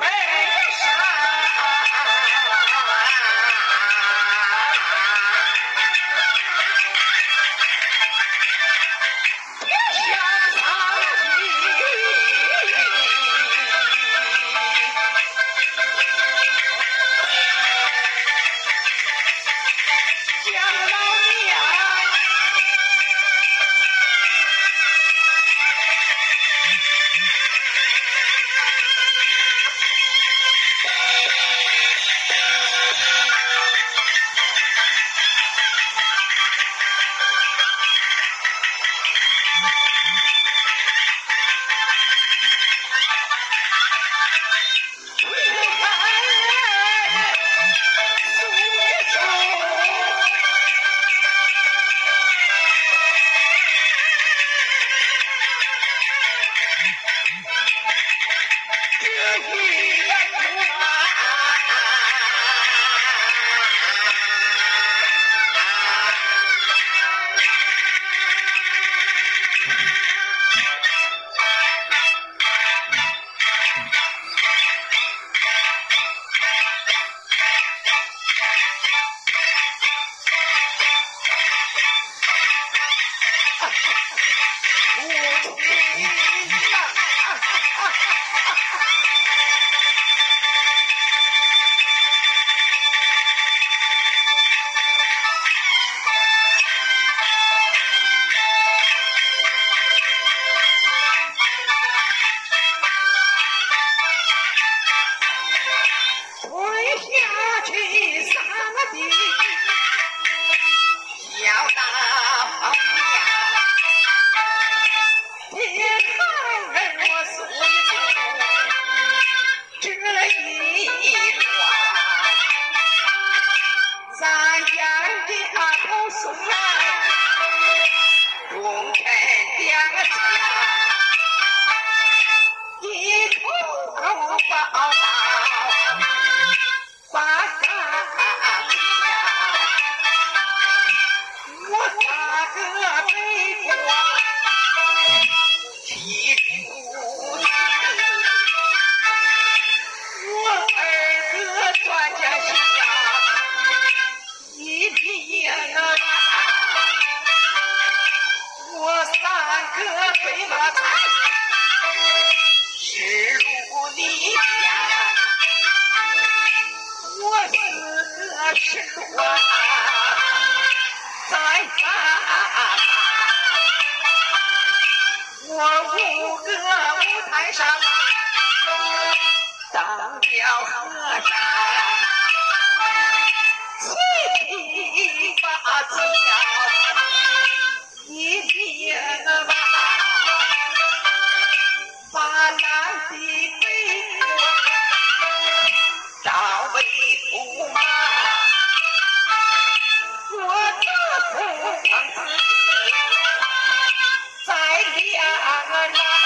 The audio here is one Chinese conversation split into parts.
bang. 眼的阿婆送啊，公开点个，一口把。来上？当了和尚，七七八十了，一天吧，把的北找为驸马，我的父王在两岸。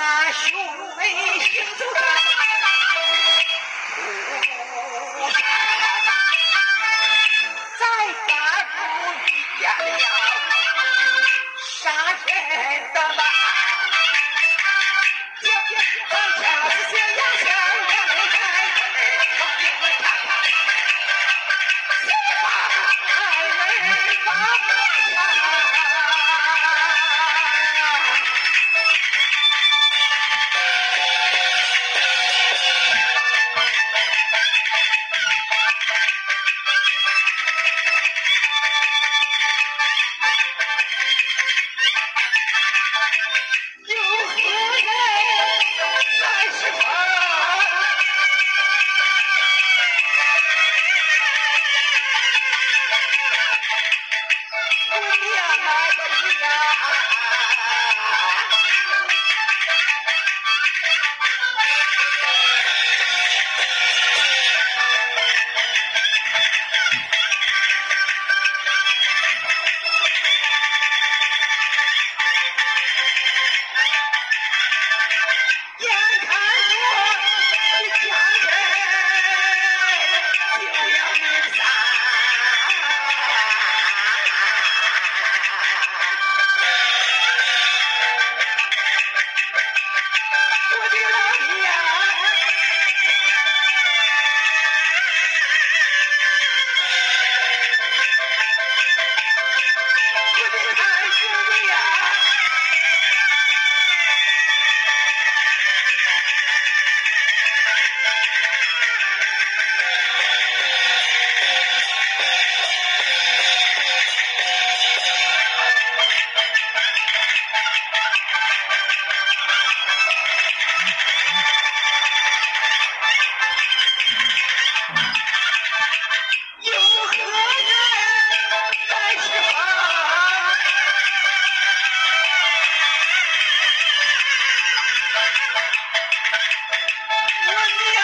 那兄妹行走在土路。在家中 Maria Yeah.